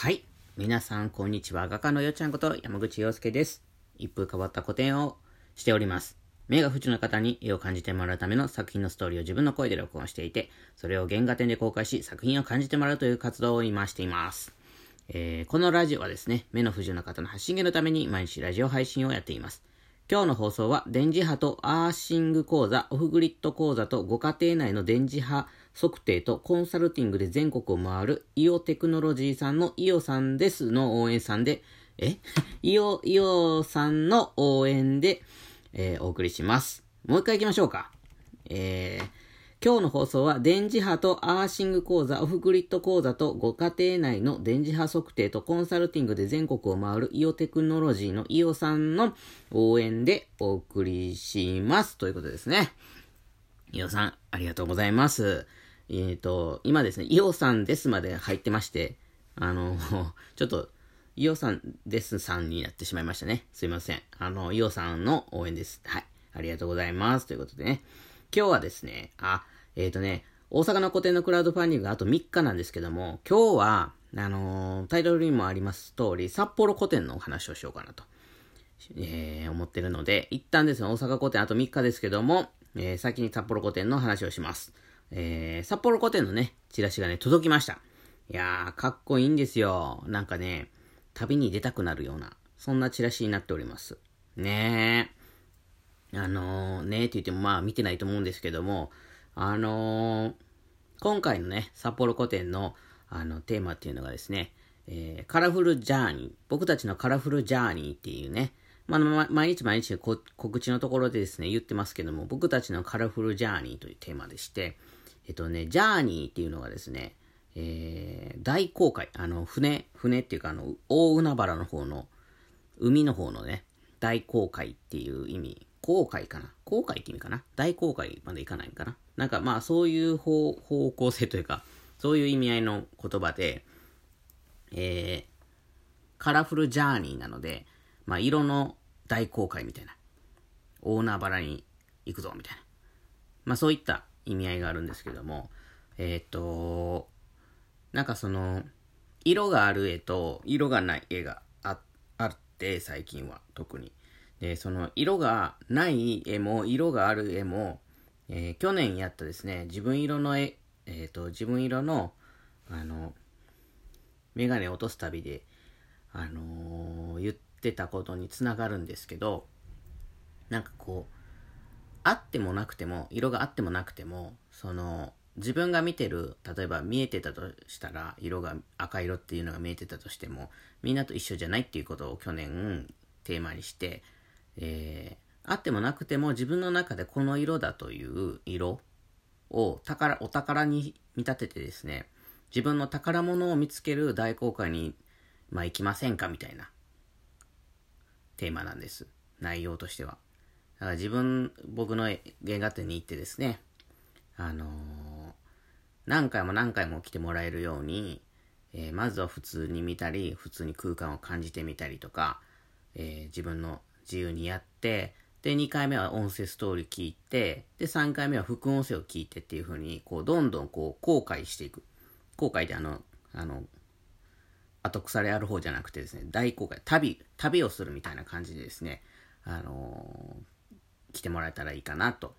はい。皆さん、こんにちは。画家のよちゃんこと山口洋介です。一風変わった個展をしております。目が不自由な方に絵を感じてもらうための作品のストーリーを自分の声で録音していて、それを原画展で公開し、作品を感じてもらうという活動を今しています。えーこのラジオはですね、目の不自由な方の発信源のために毎日ラジオ配信をやっています。今日の放送は電磁波とアーシング講座、オフグリッド講座とご家庭内の電磁波測定とコンサルティングで全国を回るイオテクノロジーさんのイオさんですの応援さんで、え？イオ、イオさんの応援で、えーお送りします。もう一回行きましょうか。えー今日の放送は電磁波とアーシング講座、オフグリッド講座とご家庭内の電磁波測定とコンサルティングで全国を回るイオテクノロジーのイオさんの応援でお送りします。ということですね。イオさん、ありがとうございます。えっ、と、今ですね、イオさんですまで入ってまして、あの、ちょっと、イオさんですさんになってしまいましたね。すいません。あの、イオさんの応援です。はい。ありがとうございます。ということでね。今日はですね、あ、えっ、とね、大阪の個展のクラウドファンディングがあと3日なんですけども、今日は、あのータイトルにもあります通り、札幌個展のお話をしようかなと。えー思ってるので、一旦ですね、大阪古典あと3日ですけども、えー先に札幌古典の話をします。えー札幌古典のね、チラシがね、届きました。いやー、かっこいいんですよ。なんかね、旅に出たくなるような、そんなチラシになっております。ねー。あのー、ねって言ってもまあ見てないと思うんですけども、あのー、今回のね、札幌古典のあのテーマっていうのがですね、えーカラフルジャーニー、僕たちのカラフルジャーニーっていうね、まあ、毎日毎日告知のところでですね、言ってますけども、僕たちのカラフルジャーニーというテーマでして、えっとね、ジャーニーっていうのがですね、えー大航海、あの、船、船っていうか、あの、大海原の方の、海の方のね、大航海っていう意味、航海かな？航海って意味かな？大航海までいかないんかな？なんかまあそういう方向性というか、そういう意味合いの言葉で、えー、カラフルジャーニーなので、まあ色の大航海みたいな、大海原に行くぞみたいな、まあそういった意味合いがあるんですけども、えーっと、なんかその、色がある絵と色がない絵がああって、最近は特に。で、その色がない絵も色がある絵も、えー去年やったですね、自分色の絵、えっ、と、自分色の、あの、メガネ落とす旅で、あのー言ってたことにつながるんですけど、なんかこう、あってもなくても、色があってもなくても、その、自分が見てる、例えば見えてたとしたら、色が赤色っていうのが見えてたとしても、みんなと一緒じゃないっていうことを去年テーマにして、えーあってもなくても自分の中でこの色だという色を宝、お宝に見立ててですね、自分の宝物を見つける大航海に、まあ行きませんかみたいなテーマなんです。内容としては。だから自分、僕の原画展に行ってですね、あのー何回も何回も来てもらえるように、えーまずは普通に見たり、普通に空間を感じてみたりとか、えー自分の自由にやって、で、2回目は音声ストーリー聞いて、で、3回目は副音声を聞いてっていう風に、こう、どんどんこう、後悔していく。後悔であの、あの、後腐れある方じゃなくてですね、大公開、旅、旅をするみたいな感じでですね、あのー来てもらえたらいいかなと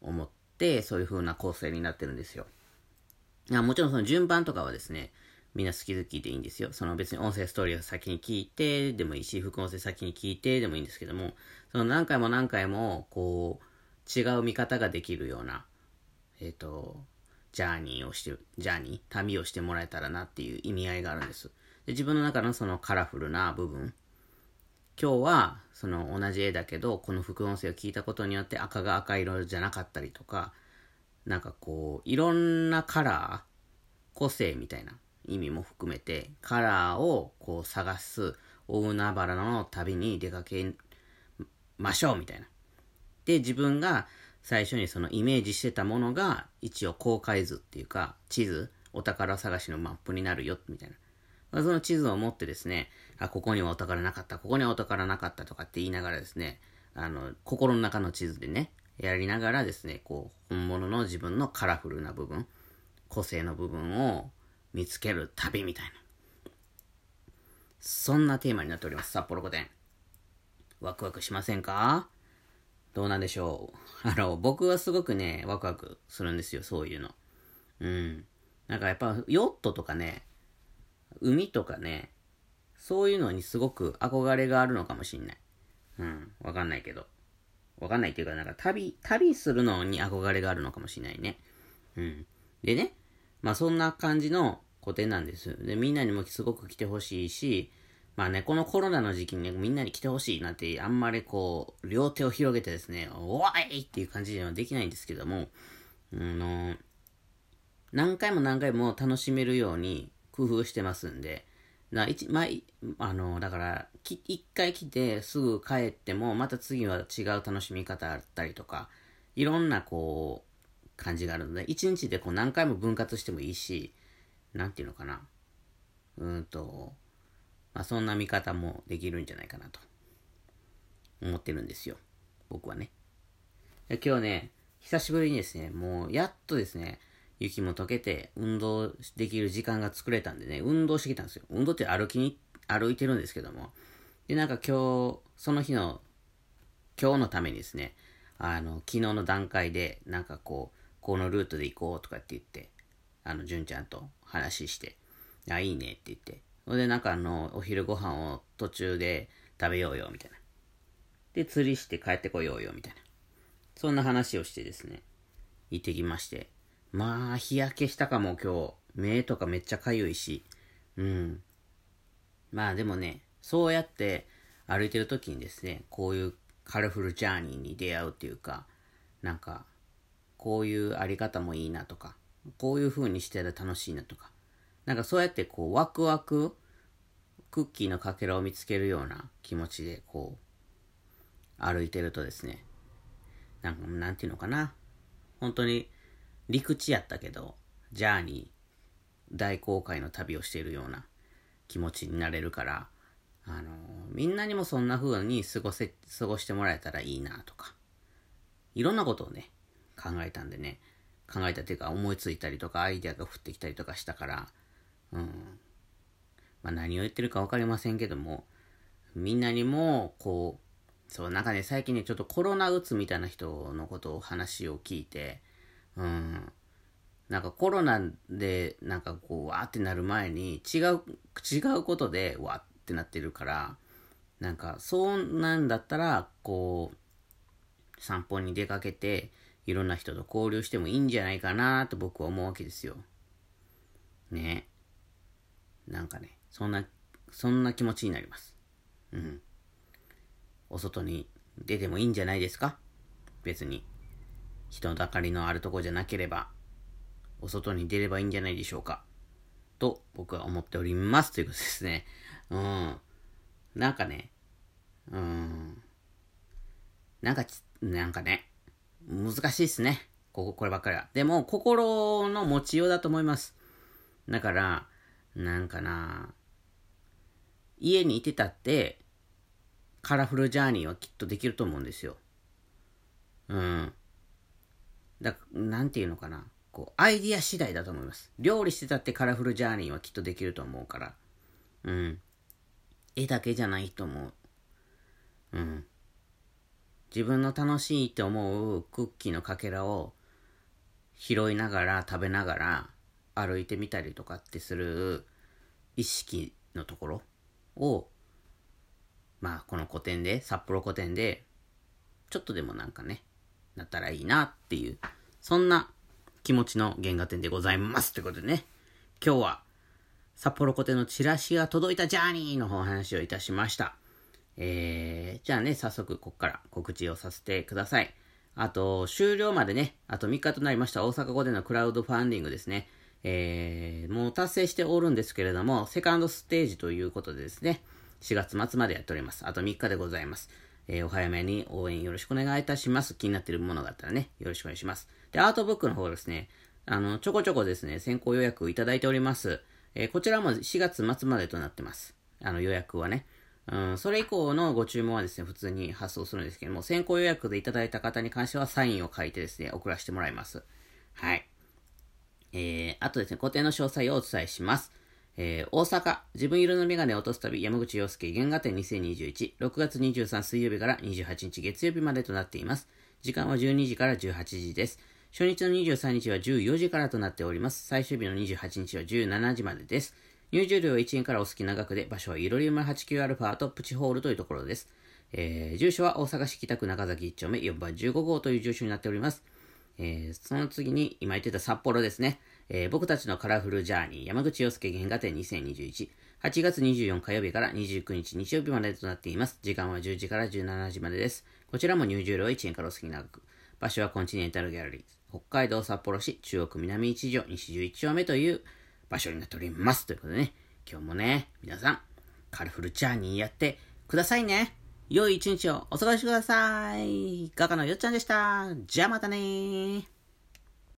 思って、そういう風な構成になってるんですよ。もちろんその順番とかはですね、みんな好き好きでいいんですよ。その別に音声ストーリーを先に聞いてでもいいし、副音声先に聞いてでもいいんですけども、その何回も何回も、こう、違う見方ができるような、えっ、と、ジャーニーをして、ジャーニー、旅をしてもらえたらなっていう意味合いがあるんです。で自分の中のそのカラフルな部分、今日はその同じ絵だけどこの副音声を聞いたことによって赤が赤色じゃなかったりとかなんかこういろんなカラー個性みたいな意味も含めてカラーをこう探す大海原の旅に出かけましょうみたいな。で自分が最初にそのイメージしてたものが一応公開図っていうか地図お宝探しのマップになるよみたいな。その地図を持ってですね、あ、ここにはお宝なかった、ここにはお宝なかったとかって言いながらですね、あの、心の中の地図でね、やりながらですね、こう、本物の自分のカラフルな部分、個性の部分を見つける旅みたいな。そんなテーマになっております、札幌古典。ワクワクしませんか？どうなんでしょう？あの、僕はすごくね、ワクワクするんですよ、そういうの。うん。なんかやっぱ、ヨットとかね、海とかね、そういうのにすごく憧れがあるのかもしんない。うん、わかんないけど。わかんないっていうか、なんか旅、旅するのに憧れがあるのかもしれないね。うん。でね、まあそんな感じの古典なんです。で、みんなにもすごく来てほしいし、まあね、このコロナの時期にね、みんなに来てほしいなんて、あんまりこう、両手を広げてですね、おいっていう感じではできないんですけども、あの何回も何回も楽しめるように工夫してますんで、だ一、まあ、あの、だから、一回来てすぐ帰っても、また次は違う楽しみ方あったりとか、いろんなこう、感じがあるので、一日でこう何回も分割してもいいし、なんていうのかな。うんと、まあ、そんな見方もできるんじゃないかなと思ってるんですよ。僕はね。今日ね、久しぶりにですね、もうやっとですね、雪も溶けて運動できる時間が作れたんでね、運動してきたんですよ。運動って歩きに、歩いてるんですけども。で、なんか今日、その日の、今日のためにですね、あの、昨日の段階で、なんかこう、このルートで行こうとかって言って、あの、純ちゃんと話して、あ、いいねって言って、それでなんかあの、お昼ご飯を途中で食べようよ、みたいな。で、釣りして帰ってこようよ、みたいな。そんな話をしてですね、行ってきまして。まあ、日焼けしたかも今日。目とかめっちゃかゆいし。うん。まあでもね、そうやって歩いてる時にですね、こういうカラフルジャーニーに出会うっていうか、なんか、こういうあり方もいいなとか、こういう風にしてたら楽しいなとか、なんかそうやってこう、ワクワク、クッキーのかけらを見つけるような気持ちで、こう、歩いてるとですね、なんか、なんていうのかな。本当に、陸地やったけど、ジャーニー、大航海の旅をしているような気持ちになれるから、あのみんなにもそんな風に過ごせ、過ごしてもらえたらいいなとか、いろんなことをね、考えたんでね、考えたっていうか思いついたりとかアイデアが降ってきたりとかしたから、うん。まあ何を言ってるか分かりませんけども、みんなにも、こう、そう、なんかね、最近ね、ちょっとコロナうつみたいな人のことを話を聞いて、うん。なんかコロナで、なんかこう、わーってなる前に、違う、違うことで、わーってなってるから、なんか、そうなんだったら、こう、散歩に出かけて、いろんな人と交流してもいいんじゃないかなと僕は思うわけですよ。ね。なんかね、そんな、そんな気持ちになります。うん。お外に出てもいいんじゃないですか？別に。人だかりのあるとこじゃなければ、お外に出ればいいんじゃないでしょうか？と、僕は思っております。ということですね。うん。なんかね、うん。なんかなんかね、難しいっすね。ここ、こればっかりは。でも、心の持ちようだと思います。だから、なんかな、家にいてたって、カラフルジャーニーはきっとできると思うんですよ。うん。だなんていうのかな。こう、アイディア次第だと思います。料理してたってカラフルジャーニーはきっとできると思うから。うん。絵だけじゃないと思う。うん。自分の楽しいって思うクッキーのかけらを拾いながら食べながら歩いてみたりとかってする意識のところを、まあこの古典で、札幌古典で、ちょっとでもなんかね、なったらいいなっていう、そんな気持ちの原画展でございます。ということでね、今日は札幌古典のチラシが届いたジャーニーのお話をいたしました。えー、じゃあね、早速ここから告知をさせてください。あと、終了までね、あと3日となりました大阪語でのクラウドファンディングですね。えー、もう達成しておるんですけれども、セカンドステージということでですね、4月末までやっております。あと3日でございます。えー、お早めに応援よろしくお願いいたします。気になっているものがあったらね、よろしくお願いします。で、アートブックの方ですね、あの、ちょこちょこですね、先行予約いただいております。えー、こちらも4月末までとなってます。あの、予約はね。ん、それ以降のご注文はですね、普通に発送するんですけども、先行予約でいただいた方に関してはサインを書いてですね、送らせてもらいます。はい。えー、あとですね、固定の詳細をお伝えします。えー、大阪、自分色のメガネを落とす旅、山口洋介原画展2021、6月23水曜日から28日月曜日までとなっています。時間は12時から18時です。初日の23日は14時からとなっております。最終日の28日は17時までです。入場料は1円からお好きな額で、場所はいろりま 89α とプチホールというところです。えー、住所は大阪市北区中崎1丁目4番15号という住所になっております。えー、その次に今言ってた札幌ですね。えー、僕たちのカラフルジャーニー山口洋介原画展2021。8月24火曜日から29日日曜日までとなっています。時間は10時から17時までです。こちらも入場料は1円からお好きな額。場所はコンチネンタルギャラリー。北海道札幌市中央区南一条西11丁目という場所になっております。ということでね、今日もね、皆さん、カルフルチャーニーやってくださいね。良い一日をお過ごしください。画家のよっちゃんでした。じゃあまたね